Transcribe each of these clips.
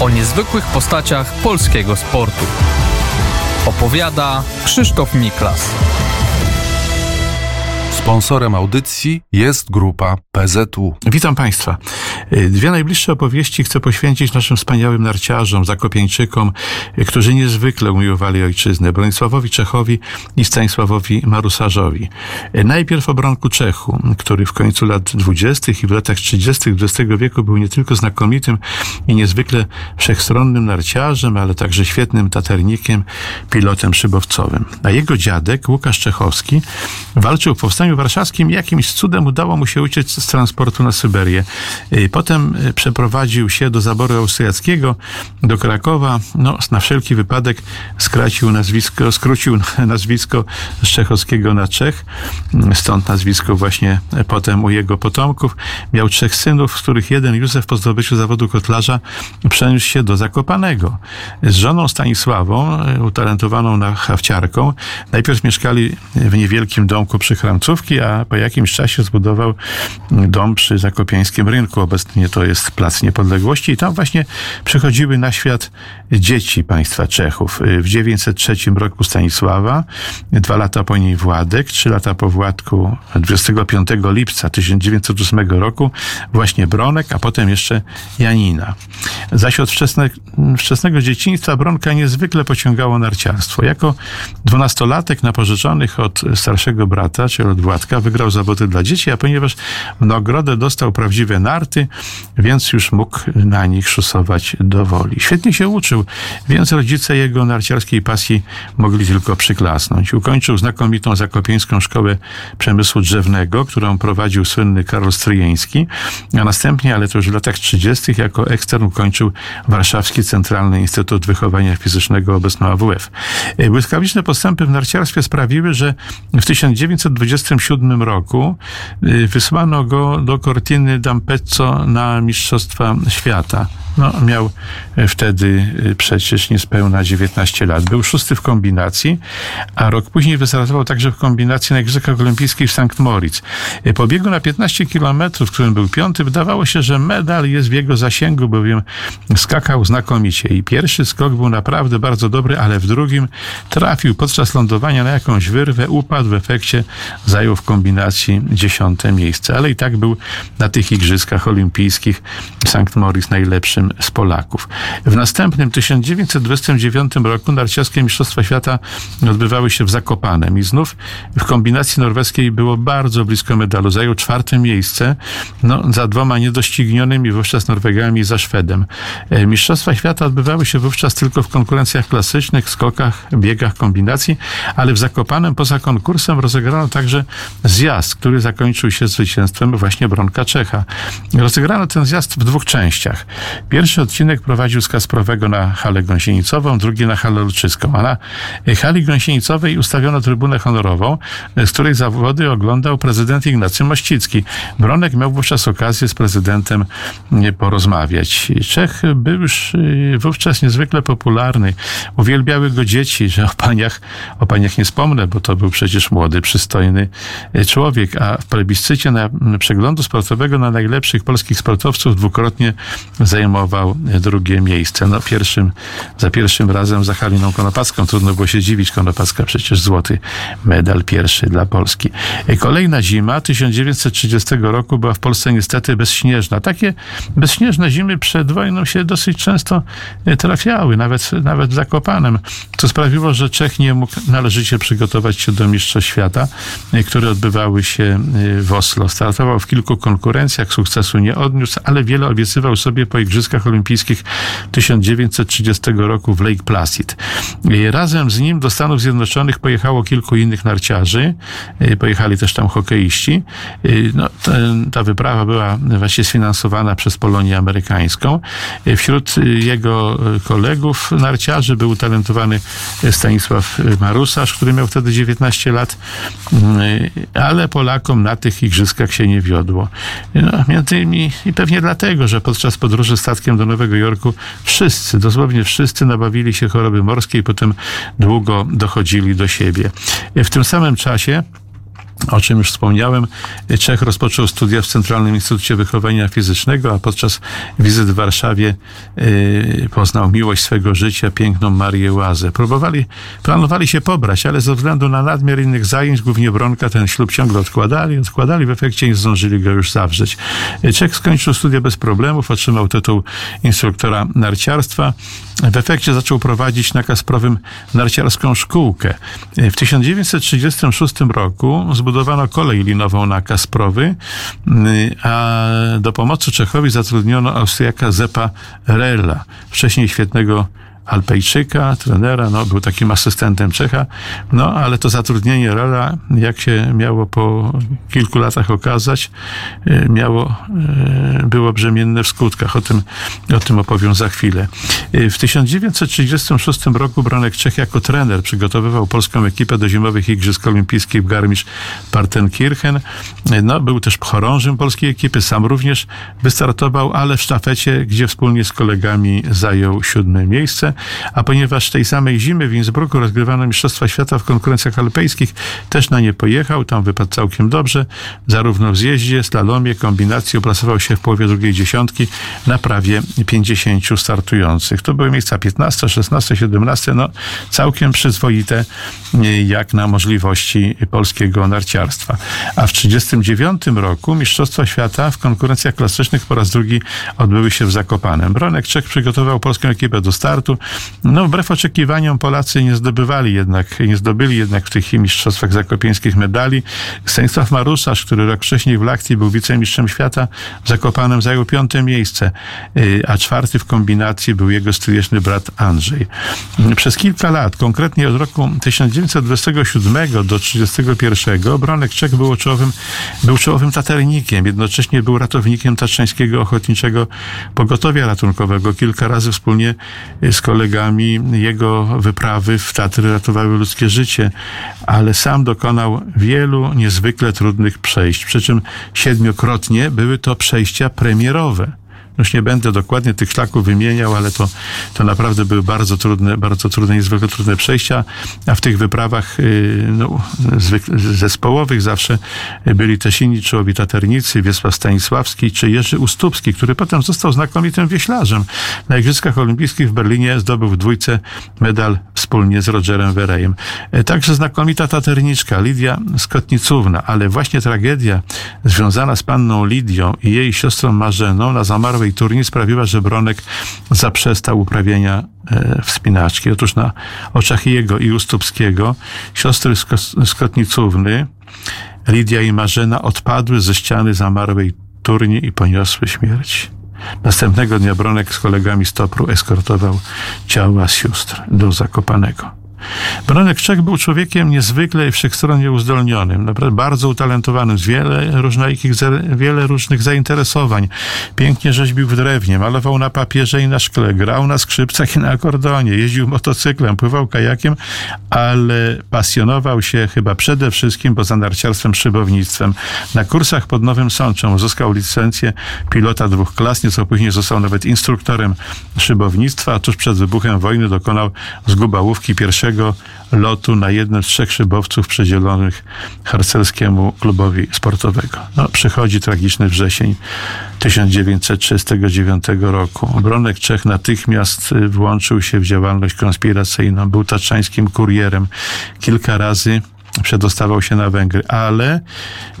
o niezwykłych postaciach polskiego sportu. Opowiada Krzysztof Miklas. Sponsorem audycji jest grupa PZU. Witam Państwa. Dwie najbliższe opowieści chcę poświęcić naszym wspaniałym narciarzom, zakopieńczykom, którzy niezwykle umiłowali ojczyznę, Bronisławowi Czechowi i Stanisławowi Marusarzowi. Najpierw o Bronku Czechu, który w końcu lat 20. i w latach 30. XX wieku był nie tylko znakomitym i niezwykle wszechstronnym narciarzem, ale także świetnym taternikiem, pilotem szybowcowym. A jego dziadek, Łukasz Czechowski, walczył w powstaniu warszawskim jakimś cudem udało mu się uciec z transportu na Syberię. Y, potem y, przeprowadził się do zaboru austriackiego, do Krakowa. No, na wszelki wypadek skracił nazwisko, skrócił nazwisko z czechowskiego na Czech. Mm, stąd nazwisko właśnie potem u jego potomków. Miał trzech synów, z których jeden, Józef, po zdobyciu zawodu kotlarza przeniósł się do Zakopanego. Z żoną Stanisławą, y, utalentowaną na hawciarką, najpierw mieszkali w niewielkim domku przy Chramcówki, a po jakimś czasie zbudował dom przy Zakopiańskim Rynku. Obecnie to jest Plac Niepodległości i tam właśnie przychodziły na świat dzieci państwa Czechów. W 903 roku Stanisława, dwa lata po niej Władek, trzy lata po Władku 25 lipca 1908 roku właśnie Bronek, a potem jeszcze Janina. Zaś od wczesne, wczesnego dzieciństwa Bronka niezwykle pociągało narciarstwo. Jako dwunastolatek na pożyczonych od starszego brata, czyli od Władka, wygrał zawody dla dzieci, a ponieważ w nagrodę dostał prawdziwe narty, więc już mógł na nich szusować do woli. Świetnie się uczył, więc rodzice jego narciarskiej pasji mogli tylko przyklasnąć. Ukończył znakomitą zakopieńską szkołę przemysłu drzewnego, którą prowadził słynny Karol Stryjeński, a następnie, ale to już w latach 30., jako ekstern ukończył Warszawski Centralny Instytut Wychowania Fizycznego, obecno AWF. Błyskawiczne postępy w narciarstwie sprawiły, że w 1927 1997 roku y, wysłano go do Cortiny d'Ampezzo na Mistrzostwa Świata. No, miał e, wtedy e, przecież niespełna 19 lat. Był szósty w kombinacji, a rok później wystartował także w kombinacji na Igrzyskach Olimpijskich w St. Moritz. E, po biegu na 15 kilometrów, w którym był piąty, wydawało się, że medal jest w jego zasięgu, bowiem skakał znakomicie. I pierwszy skok był naprawdę bardzo dobry, ale w drugim trafił podczas lądowania na jakąś wyrwę, upadł, w efekcie zajął w kombinacji dziesiąte miejsce. Ale i tak był na tych Igrzyskach Olimpijskich St. Moritz najlepszym z Polaków. W następnym 1929 roku narciarskie Mistrzostwa Świata odbywały się w Zakopanem i znów w kombinacji norweskiej było bardzo blisko medalu. Zajął czwarte miejsce no, za dwoma niedoścignionymi wówczas Norwegami za Szwedem. E, Mistrzostwa Świata odbywały się wówczas tylko w konkurencjach klasycznych, skokach, biegach, kombinacji, ale w Zakopanem poza konkursem rozegrano także zjazd, który zakończył się zwycięstwem właśnie Bronka Czecha. Rozegrano ten zjazd w dwóch częściach. Pierwszy odcinek prowadził z Kasprowego na halę gąsienicową, drugi na halę leczyską, a na hali gąsienicowej ustawiono trybunę honorową, z której zawody oglądał prezydent Ignacy Mościcki. Bronek miał wówczas okazję z prezydentem porozmawiać. Czech był już y, wówczas niezwykle popularny. Uwielbiały go dzieci, że o paniach, o paniach nie wspomnę, bo to był przecież młody, przystojny człowiek, a w plebiscycie na przeglądu sportowego na najlepszych polskich sportowców dwukrotnie zajmował zajmował drugie miejsce. No, pierwszym, za pierwszym razem za Haliną Konopacką. Trudno było się dziwić. Konopacka przecież złoty medal pierwszy dla Polski. Kolejna zima 1930 roku była w Polsce niestety bezśnieżna. Takie bezśnieżne zimy przed wojną się dosyć często trafiały, nawet, nawet w Zakopanem, co sprawiło, że Czech nie mógł należycie przygotować się do Mistrzostw Świata, które odbywały się w Oslo. Startował w kilku konkurencjach, sukcesu nie odniósł, ale wiele obiecywał sobie po igrzyskach Igrzyskach Olimpijskich 1930 roku w Lake Placid. Razem z nim do Stanów Zjednoczonych pojechało kilku innych narciarzy. Pojechali też tam hokeiści. No, ta wyprawa była właśnie sfinansowana przez Polonię amerykańską. Wśród jego kolegów narciarzy był utalentowany Stanisław Marusarz, który miał wtedy 19 lat, ale Polakom na tych igrzyskach się nie wiodło. No, między innymi i pewnie dlatego, że podczas podróży statkiem do Nowego Jorku wszyscy, dosłownie wszyscy nabawili się choroby morskiej, potem długo dochodzili do siebie. W tym samym czasie o czym już wspomniałem, Czech rozpoczął studia w Centralnym Instytucie Wychowania Fizycznego, a podczas wizyt w Warszawie y, poznał miłość swego życia, piękną Marię Łazę. Próbowali, planowali się pobrać, ale ze względu na nadmiar innych zajęć, głównie Bronka, ten ślub ciągle odkładali, odkładali, w efekcie nie zdążyli go już zawrzeć. Czech skończył studia bez problemów, otrzymał tytuł instruktora narciarstwa. W efekcie zaczął prowadzić na Kasprowym narciarską szkółkę. W 1936 roku zbudowano kolej linową na Kasprowy, a do pomocy Czechowi zatrudniono Austriaka Zepa Rella, wcześniej świetnego Alpejczyka, trenera, no, był takim asystentem Czecha, no, ale to zatrudnienie Rela, jak się miało po kilku latach okazać, e, miało, e, było brzemienne w skutkach. O tym, o tym opowiem za chwilę. E, w 1936 roku Bronek Czech jako trener przygotowywał polską ekipę do zimowych Igrzysk Olimpijskich w Garmisch-Partenkirchen. No, był też chorążym polskiej ekipy, sam również wystartował, ale w sztafecie, gdzie wspólnie z kolegami zajął siódme miejsce a ponieważ tej samej zimy w Innsbrucku rozgrywano Mistrzostwa Świata w konkurencjach alpejskich, też na nie pojechał, tam wypadł całkiem dobrze, zarówno w zjeździe, slalomie, kombinacji uplasował się w połowie drugiej dziesiątki na prawie 50 startujących. To były miejsca 15, 16, 17, no całkiem przyzwoite jak na możliwości polskiego narciarstwa. A w 1939 roku Mistrzostwa Świata w konkurencjach klasycznych po raz drugi odbyły się w Zakopanem. Bronek Czech przygotował polską ekipę do startu. No, wbrew oczekiwaniom Polacy nie zdobywali jednak, nie zdobyli jednak w tych mistrzostwach zakopieńskich medali. Stanisław Marusarz, który rok wcześniej w Lachtii był wicemistrzem świata, w Zakopanem zajął piąte miejsce, y, a czwarty w kombinacji był jego stryjeczny brat Andrzej. Przez kilka lat, konkretnie od roku 1927 do 1931, Bronek Czech był czołowym, był czołowym taternikiem, jednocześnie był ratownikiem Tatrzańskiego Ochotniczego Pogotowia Ratunkowego. Kilka razy wspólnie z kolegami jego wyprawy w Tatry ratowały ludzkie życie, ale sam dokonał wielu niezwykle trudnych przejść, przy czym siedmiokrotnie były to przejścia premierowe. Już nie będę dokładnie tych szlaków wymieniał, ale to, to naprawdę były bardzo trudne, bardzo trudne, niezwykle trudne przejścia, a w tych wyprawach y, no, zespołowych zawsze byli też inni czołowi taternicy, Wiesław Stanisławski czy Jerzy Ustupski, który potem został znakomitym wieślarzem. Na Igrzyskach Olimpijskich w Berlinie zdobył w dwójce medal wspólnie z Rogerem Werejem. E, także znakomita taterniczka Lidia Skotnicówna, ale właśnie tragedia związana z panną Lidią i jej siostrą Marzeną na zamarłej tej turniej sprawiła, że Bronek zaprzestał uprawiania e, wspinaczki. Otóż na oczach jego i Ustupskiego siostry Skotnicówny, Lidia i Marzena odpadły ze ściany zamarłej turni i poniosły śmierć. Następnego dnia Bronek z kolegami z Topru eskortował ciała sióstr do Zakopanego. Bronek Czech był człowiekiem niezwykle i wszechstronnie uzdolnionym, naprawdę bardzo utalentowanym, z wiele różnorakich, wiele różnych zainteresowań. Pięknie rzeźbił w drewnie, malował na papierze i na szkle, grał na skrzypcach i na akordeonie, jeździł motocyklem, pływał kajakiem, ale pasjonował się chyba przede wszystkim poza narciarstwem szybownictwem. Na kursach pod Nowym Sączem uzyskał licencję pilota dwóch klas, nieco później został nawet instruktorem szybownictwa, a tuż przed wybuchem wojny dokonał zgubałówki pierwszego pierwszego lotu na jednym z trzech szybowców przydzielonych harcerskiemu klubowi sportowego. No, przychodzi tragiczny wrzesień 1939 roku. Bronek Czech natychmiast włączył się w działalność konspiracyjną. Był taczańskim kurierem. Kilka razy przedostawał się na Węgry, ale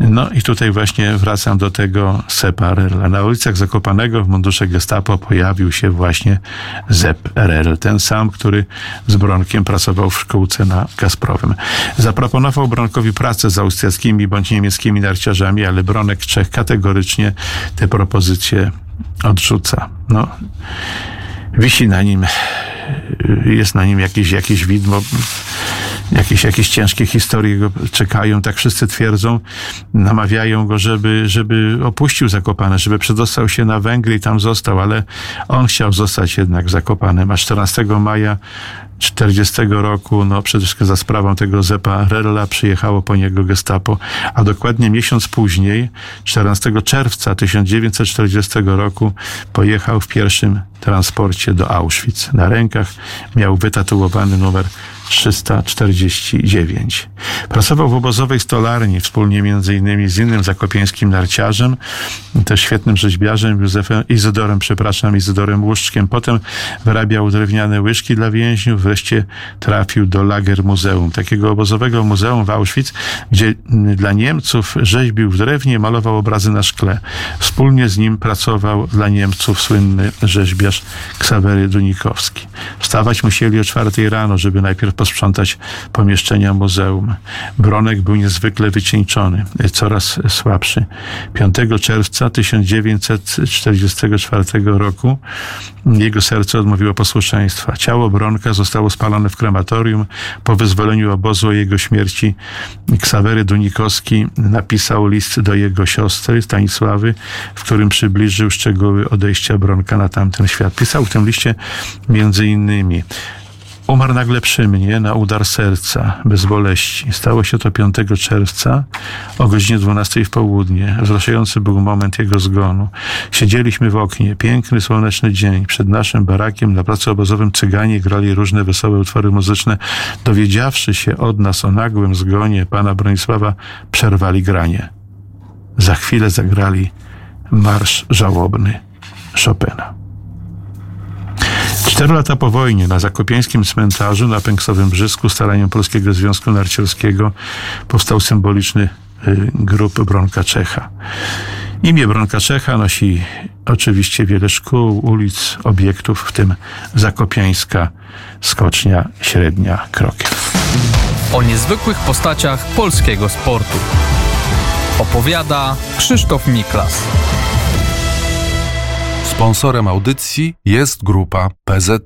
no i tutaj właśnie wracam do tego Separella. Na ulicach Zakopanego w mundurze gestapo pojawił się właśnie Zep RL, ten sam, który z Bronkiem pracował w szkółce na Gazprowym. Zaproponował Bronkowi pracę z austriackimi bądź niemieckimi narciarzami, ale Bronek Czech kategorycznie te propozycje odrzuca. No, wisi na nim, jest na nim jakieś, jakieś widmo jakieś, jakieś ciężkie historie go czekają, tak wszyscy twierdzą, namawiają go, żeby, żeby opuścił Zakopane, żeby przedostał się na Węgry i tam został, ale on chciał zostać jednak Zakopanem, a 14 maja 40 roku, no przede wszystkim za sprawą tego Zepa Rella przyjechało po niego gestapo, a dokładnie miesiąc później, 14 czerwca 1940 roku, pojechał w pierwszym transporcie do Auschwitz. Na rękach miał wytatuowany numer 349. Pracował w obozowej stolarni wspólnie innymi z innym zakopieńskim narciarzem, też świetnym rzeźbiarzem Józefem Izydorem, przepraszam, Izydorem Łuszczkiem. Potem wyrabiał drewniane łyżki dla więźniów, wreszcie trafił do Lager Muzeum, takiego obozowego muzeum w Auschwitz, gdzie dla Niemców rzeźbił w drewnie, malował obrazy na szkle. Wspólnie z nim pracował dla Niemców słynny rzeźbiarz Ksawery Dunikowski. Wstawać musieli o czwartej rano, żeby najpierw posprzątać pomieszczenia muzeum. Bronek był niezwykle wycieńczony, coraz słabszy. 5 czerwca 1944 roku jego serce odmówiło posłuszeństwa. Ciało Bronka zostało spalone w krematorium. Po wyzwoleniu obozu o jego śmierci Ksawery Dunikowski napisał list do jego siostry Stanisławy, w którym przybliżył szczegóły odejścia Bronka na tamten świat. Pisał w tym liście między innymi Umarł nagle przy mnie na udar serca, bez boleści. Stało się to 5 czerwca o godzinie 12 w południe. Wzruszający był moment jego zgonu. Siedzieliśmy w oknie. Piękny, słoneczny dzień. Przed naszym barakiem na placu obozowym cyganie grali różne wesołe utwory muzyczne. Dowiedziawszy się od nas o nagłym zgonie pana Bronisława, przerwali granie. Za chwilę zagrali marsz żałobny Chopina. Cztery lata po wojnie na Zakopieńskim cmentarzu na Pęksowym Brzysku staraniem Polskiego Związku Narciarskiego powstał symboliczny y, grób Bronka Czecha. Imię Bronka Czecha nosi oczywiście wiele szkół, ulic, obiektów, w tym Zakopiańska Skocznia Średnia Krokiew. O niezwykłych postaciach polskiego sportu. Opowiada Krzysztof Miklas. Sponsorem audycji jest grupa PZU.